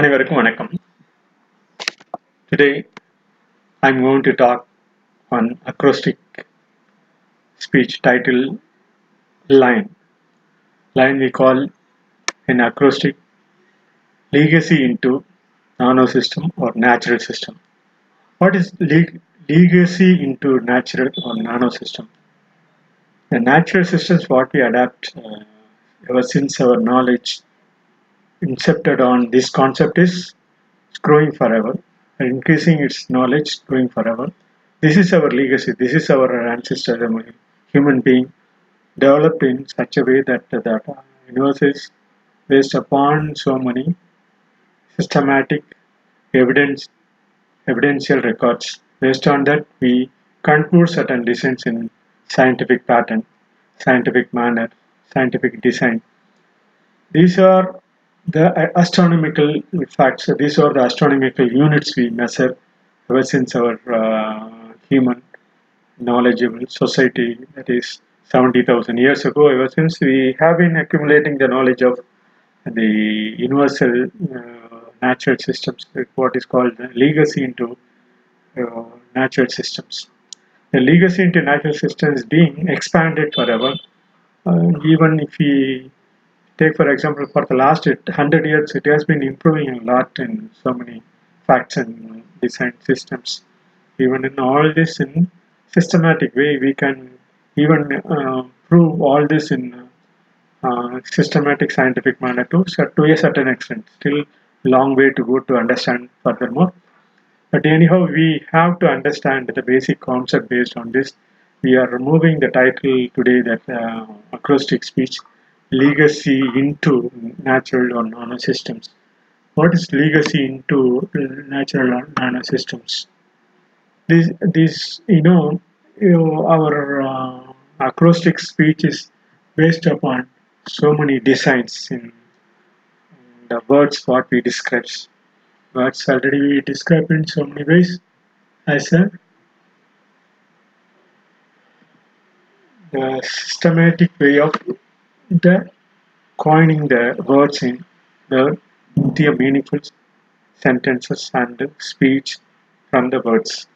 அனைவருக்கும் வணக்கம் Today I'm going to talk on acrostic speech title line. Line we call an acrostic legacy into nanosystem or natural system. What is leg- legacy into natural or nanosystem? The natural systems what we adapt uh, ever since our knowledge incepted on this concept is growing forever and increasing its knowledge growing forever. This is our legacy this is our ancestor the human being developed in such a way that uh, universe is based upon so many systematic evidence evidential records. Based on that we conclude certain decisions in scientific pattern scientific manner scientific design. These are the astronomical facts. These are the astronomical units we measure ever since our uh, human knowledgeable society, that is 70,000 years ago, ever since we have been accumulating the knowledge of the universal uh, natural systems, what is called the legacy into uh, natural systems. The legacy into natural systems being expanded forever. even if we take for example for the last 100 years it has been improving a lot in so many facts and design systems. Even in all this in systematic way we can even uh, prove all this in uh, systematic scientific manner to, to a certain extent. Still long way to go to understand furthermore. But anyhow we have to understand the basic concept based on this. We are removing the title today that uh, acrostic speech legacy into natural or nanosystems. What is legacy into natural or nanosystems? This, this you know, you know our uh, acrostic speech is based upon so many designs in, the words what we describe. Words already we describe in so many ways as a the systematic way of the coining the words in the the meaningful sentences and speech from the words.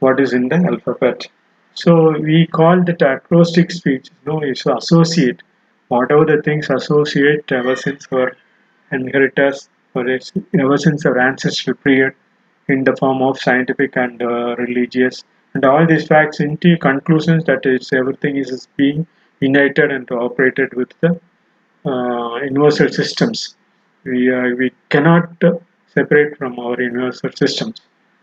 What is in the alphabet? So we call that acrostic speech. No is associate. Whatever the things associate ever since our inheritors or ever since our ancestral period in the form of scientific and uh, religious. And all these facts into conclusions that is everything is being united and operated with the uh, universal systems. We, we cannot separate from our universal systems.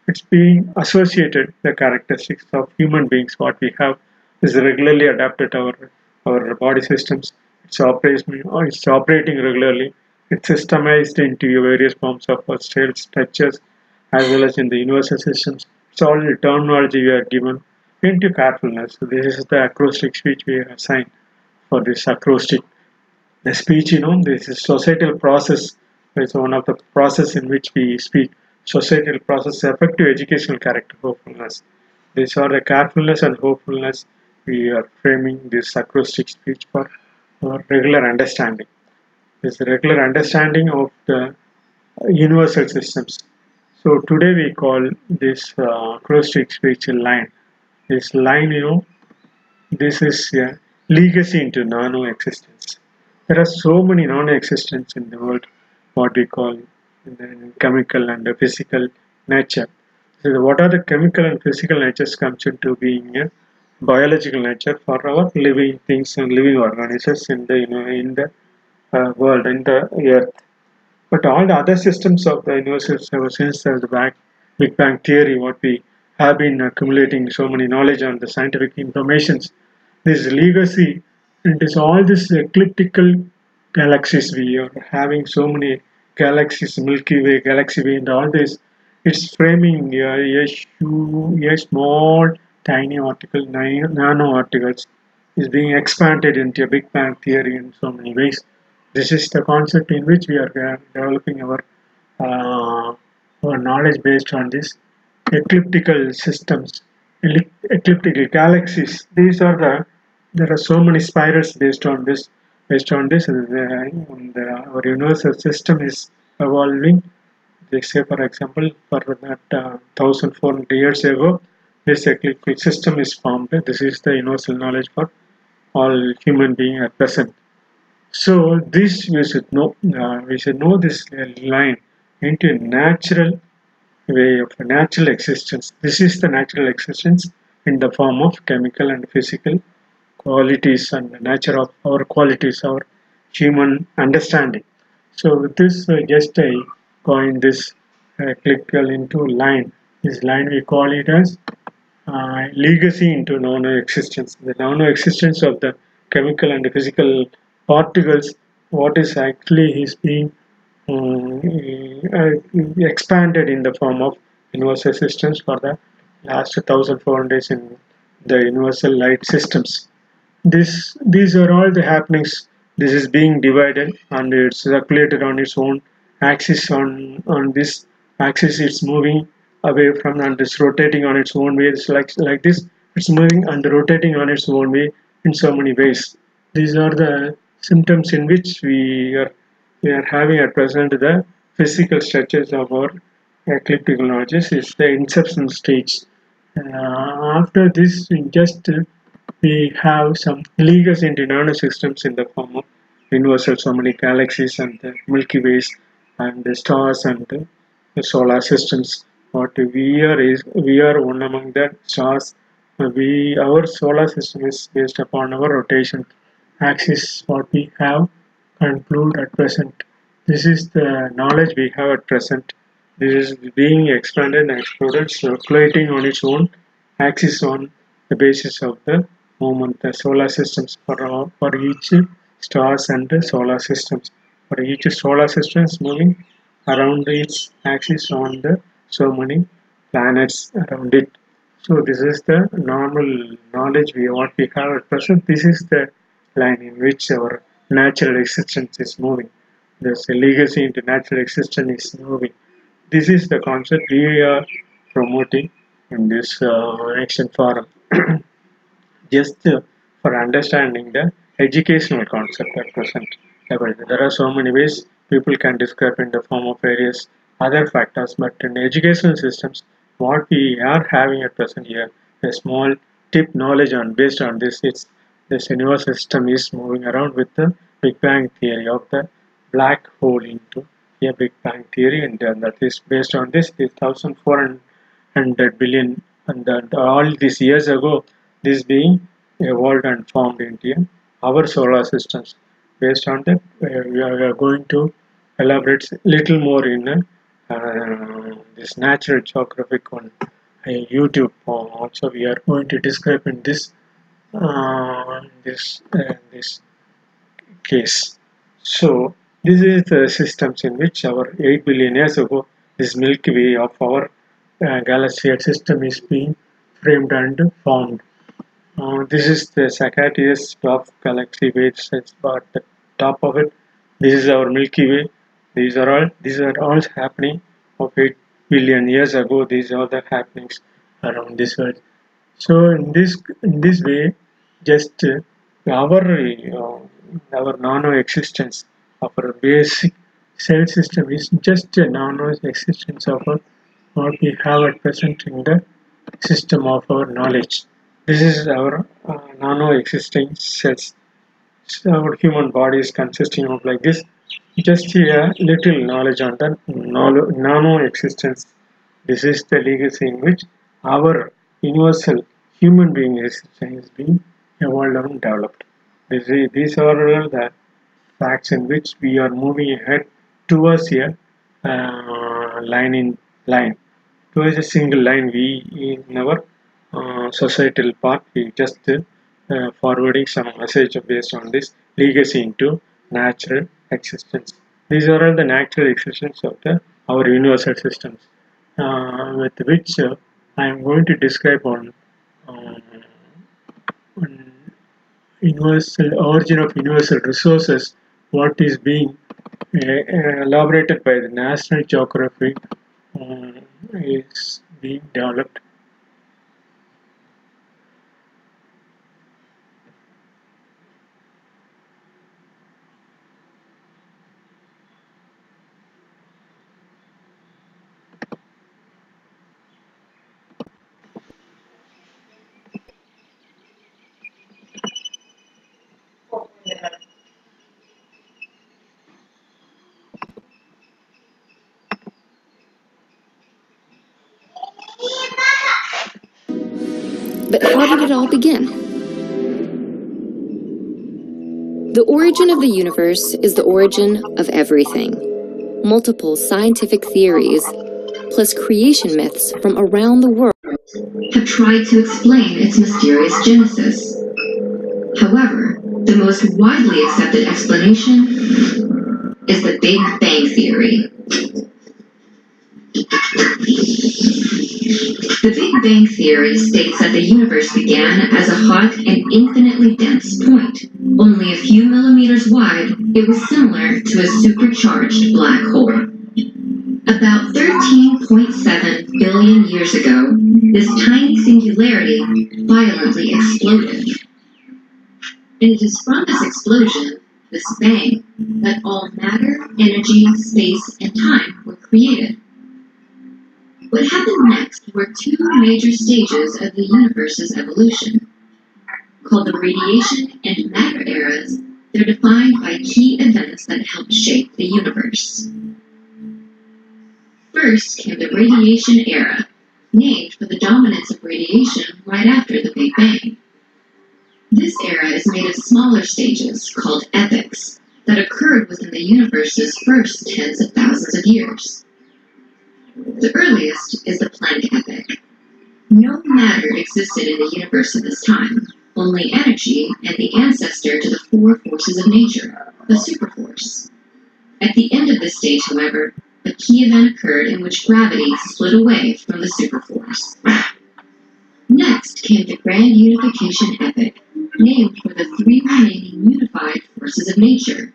It's being associated, the characteristics of human beings, what we have is regularly adapted our, our body systems. It's, operation, it's operating regularly. It's systemized into various forms of cells, structures, as well as in the universal systems. It's all the terminology we are given carefulness. So this is the acrostic speech we assign for this acrostic. The speech, you know, this is societal process. It's one of the process in which we speak. Societal process, effective educational character, hopefulness. These are the carefulness and hopefulness we are framing this acrostic speech for, regular understanding. This regular understanding of the universal systems. So today we call this uh, acrostic speech line this line you know this is a legacy into nano existence there are so many non-existence in the world what we call the chemical and physical nature. So what are the chemical and physical natures comes into being? A biological nature for our living things and living organisms in the you know in the uh, world in the earth. But all the other systems of the universe ever since the back big bang theory what we have been accumulating so many knowledge on the scientific informations. This legacy it is all these ecliptical galaxies we are having so many galaxies, Milky Way, Galaxy Way, and all this. It's framing a, a, a small, tiny article, nano articles, is being expanded into a Big Bang theory in so many ways. This is the concept in which we are developing our uh, our knowledge based on this ecliptical systems, ecliptical galaxies. These are the there are so many spirals based on this. Based on this, the, the, our universal system is evolving They say, for example, for that uh, 1400 years ago, this eclectic system is formed. This is the universal knowledge for all human beings at present. So this we should know. Uh, we should know this line into natural way of the natural existence. This is the natural existence in the form of chemical and physical qualities and the nature of our qualities, our human understanding. So with this, uh, just I coin this uh, clickable into line. This line we call it as uh, legacy into nano existence. The non-existence of the chemical and physical particles, what is actually is being Mm-hmm. Uh, expanded in the form of universal systems for the last 1400 days in the universal light systems. This, these are all the happenings. This is being divided and it's circulated on its own axis. On on this axis, it's moving away from and it's rotating on its own way. It's like like this. It's moving and rotating on its own way in so many ways. These are the symptoms in which we are we are having at present the physical structures of our ecliptic knowledges is the inception stage. Uh, after this, just uh, we have some legacy into nanosystems in the form of universal so many galaxies and the Milky Ways and the stars and the solar systems. What we are is we are one among the stars. We our solar system is based upon our rotation axis. What we have conclude at present. This is the knowledge we have at present. This is being expanded and exploded, circulating on its own axis on the basis of the movement, the solar systems for, all, for each stars and the solar systems. For each solar system is moving around its axis on the so many planets around it. So this is the normal knowledge we what we have at present. This is the line in which our natural existence is moving. There's a legacy into natural existence is moving. This is the concept we are promoting in this uh, action forum. Just uh, for understanding the educational concept at present level. There are so many ways people can describe in the form of various other factors, but in educational systems, what we are having at present here, a small tip knowledge on based on this, it's this universe system is moving around with the Big Bang theory of the black hole into a Big Bang theory, and then that is based on this, this 1400 billion, and all these years ago, this being evolved and formed into our solar systems. Based on that, we are going to elaborate little more in uh, this natural geographic on YouTube. Also, we are going to describe in this this uh, this case. So this is the systems in which our 8 billion years ago this Milky Way of our uh, galaxy system is being framed and formed. This is the Sagittarius top galaxy waves at the top of it. This is our Milky Way. These are all these are all happening of 8 billion years ago. These are the happenings around this world. So in this in this way, just uh, our uh, our nano existence of our basic cell system is just a nano existence of our, what we have at present in the system of our knowledge. This is our uh, nano existing cells. So our human body is consisting of like this. Just a little knowledge on the nano existence. This is the legacy in which our universal human being existence is being evolved and developed. This is, these are the facts in which we are moving ahead towards a uh, line in line. Towards a single line, we in our uh, societal part, we just uh, forwarding some message based on this legacy into natural existence. These are all the natural existence of the our universal systems, uh, with which uh, I am going to describe on, um, universal origin of universal resources what is being uh, elaborated by the National Geographic um, is being developed But how did it all begin? The origin of the universe is the origin of everything. Multiple scientific theories, plus creation myths from around the world, have tried to explain its mysterious genesis. However, the most widely accepted explanation is the Big Bang Theory. The Big Bang Theory states that the universe began as a hot and infinitely dense point. Only a few millimeters wide, it was similar to a supercharged black hole. About 13.7 billion years ago, this tiny singularity violently exploded. And it is from this explosion, this bang, that all matter, energy, space, and time were created. What happened next were two major stages of the universe's evolution. Called the radiation and matter eras, they're defined by key events that helped shape the universe. First came the radiation era, named for the dominance of radiation right after the Big Bang. This era is made of smaller stages, called epochs, that occurred within the universe's first tens of thousands of years. The earliest is the Planck epoch. No matter existed in the universe at this time, only energy and the ancestor to the four forces of nature, the superforce. At the end of this stage, however, a key event occurred in which gravity split away from the superforce. Next came the Grand Unification Epoch, named for the three remaining unified forces of nature.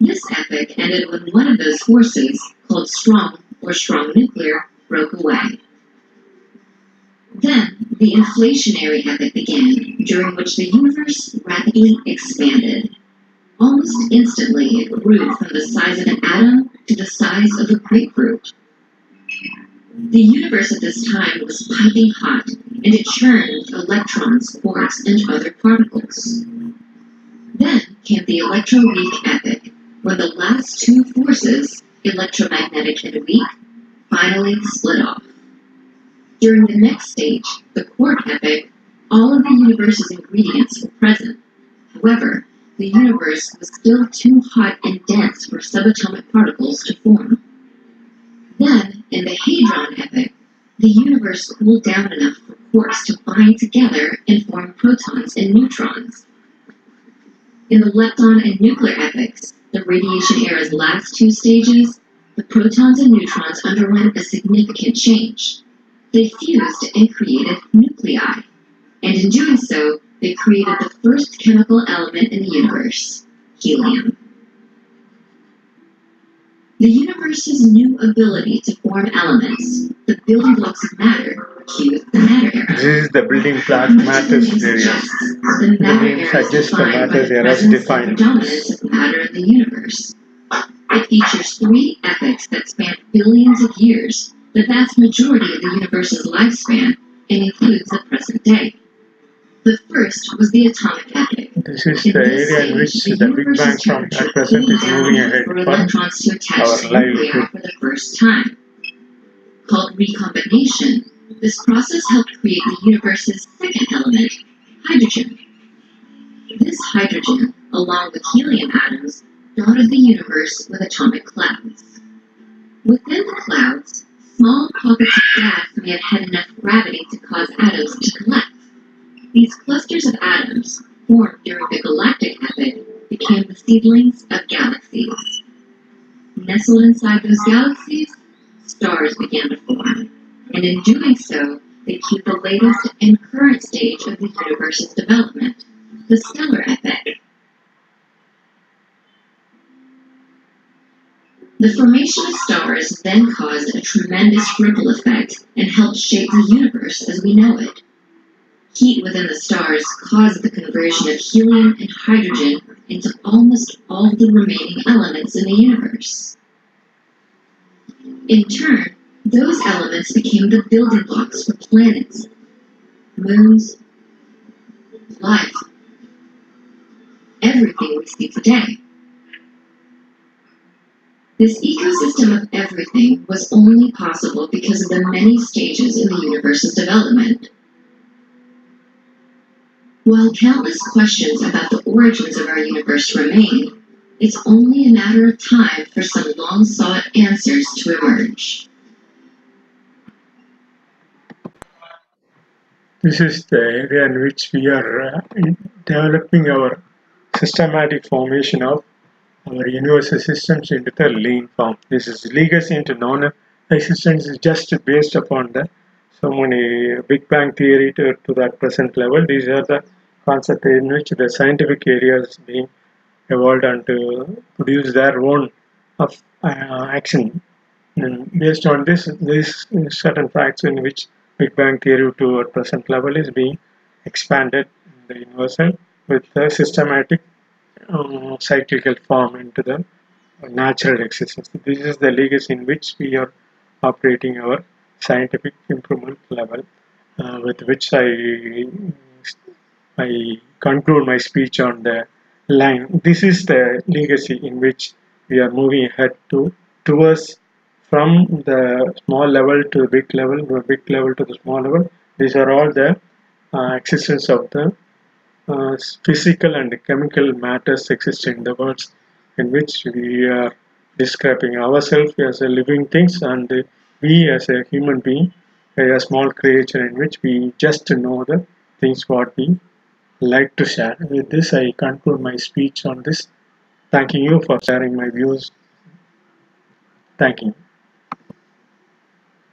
This epoch ended when one of those forces, called strong or strong nuclear, broke away. Then, the inflationary epoch began, during which the universe rapidly expanded. Almost instantly, it grew from the size of an atom to the size of a grapefruit. The universe at this time was piping hot, and it churned electrons, quarks, and other particles. Then came the electroweak epoch, when the last two forces, electromagnetic and weak, finally split off. During the next stage, the quark epoch, all of the universe's ingredients were present. However, the universe was still too hot and dense for subatomic particles to form. Then, in the Hadron epoch, the universe cooled down enough for quarks to bind together and form protons and neutrons. In the lepton and nuclear epochs, the radiation era's last two stages, the protons and neutrons underwent a significant change. They fused and created nuclei, and in doing so, they created the first chemical element in the universe, helium. The universe's new ability to form elements, the building blocks of matter, cues the matter era. This is the building Much matters of the name area. suggests the matter name suggests the matters the era is defined. dominance of matter in the universe. It features three epochs that span billions of years, the vast majority of the universe's lifespan, and includes the present day. The first was the atomic epoch. This is In the this area in which the the Big Bang from at present is moving ahead for for electrons to attach to nuclei for the first time. Called recombination, this process helped create the universe's second element, hydrogen. This hydrogen, along with helium atoms, dotted the universe with atomic clouds. Within the clouds, small pockets of gas may have had enough gravity to cause atoms to collect. These clusters of atoms, formed during the galactic epoch, became the seedlings of galaxies. Nestled inside those galaxies, stars began to form, and in doing so, they keep the latest and current stage of the universe's development, the stellar epoch. The formation of stars then caused a tremendous ripple effect and helped shape the universe as we know it. Heat within the stars caused the conversion of helium and hydrogen into almost all the remaining elements in the universe. In turn, those elements became the building blocks for planets, moons, life, everything we see today. This ecosystem of everything was only possible because of the many stages in the universe's development. While countless questions about the origins of our universe remain, it's only a matter of time for some long sought answers to emerge. This is the area in which we are uh, in developing our systematic formation of our universal systems into the lean form. This is legacy into nano existence is just based upon the so many Big Bang theory to, to that present level. These are the concepts in which the scientific areas being evolved and to produce their own of uh, action. And based on this, these certain facts in which Big Bang theory to our present level is being expanded in the universal with the systematic uh, cyclical form into the natural existence. This is the legacy in which we are operating our scientific improvement level, uh, with which I I conclude my speech on the line. This is the legacy in which we are moving ahead to towards from the small level to the big level, the big level to the small level. These are all the uh, existence of the uh, physical and chemical matters exist in the world in which we are describing ourselves as a living things and we as a human being a small creature in which we just know the things what we like to share. With this I conclude my speech on this. Thanking you for sharing my views. Thank you.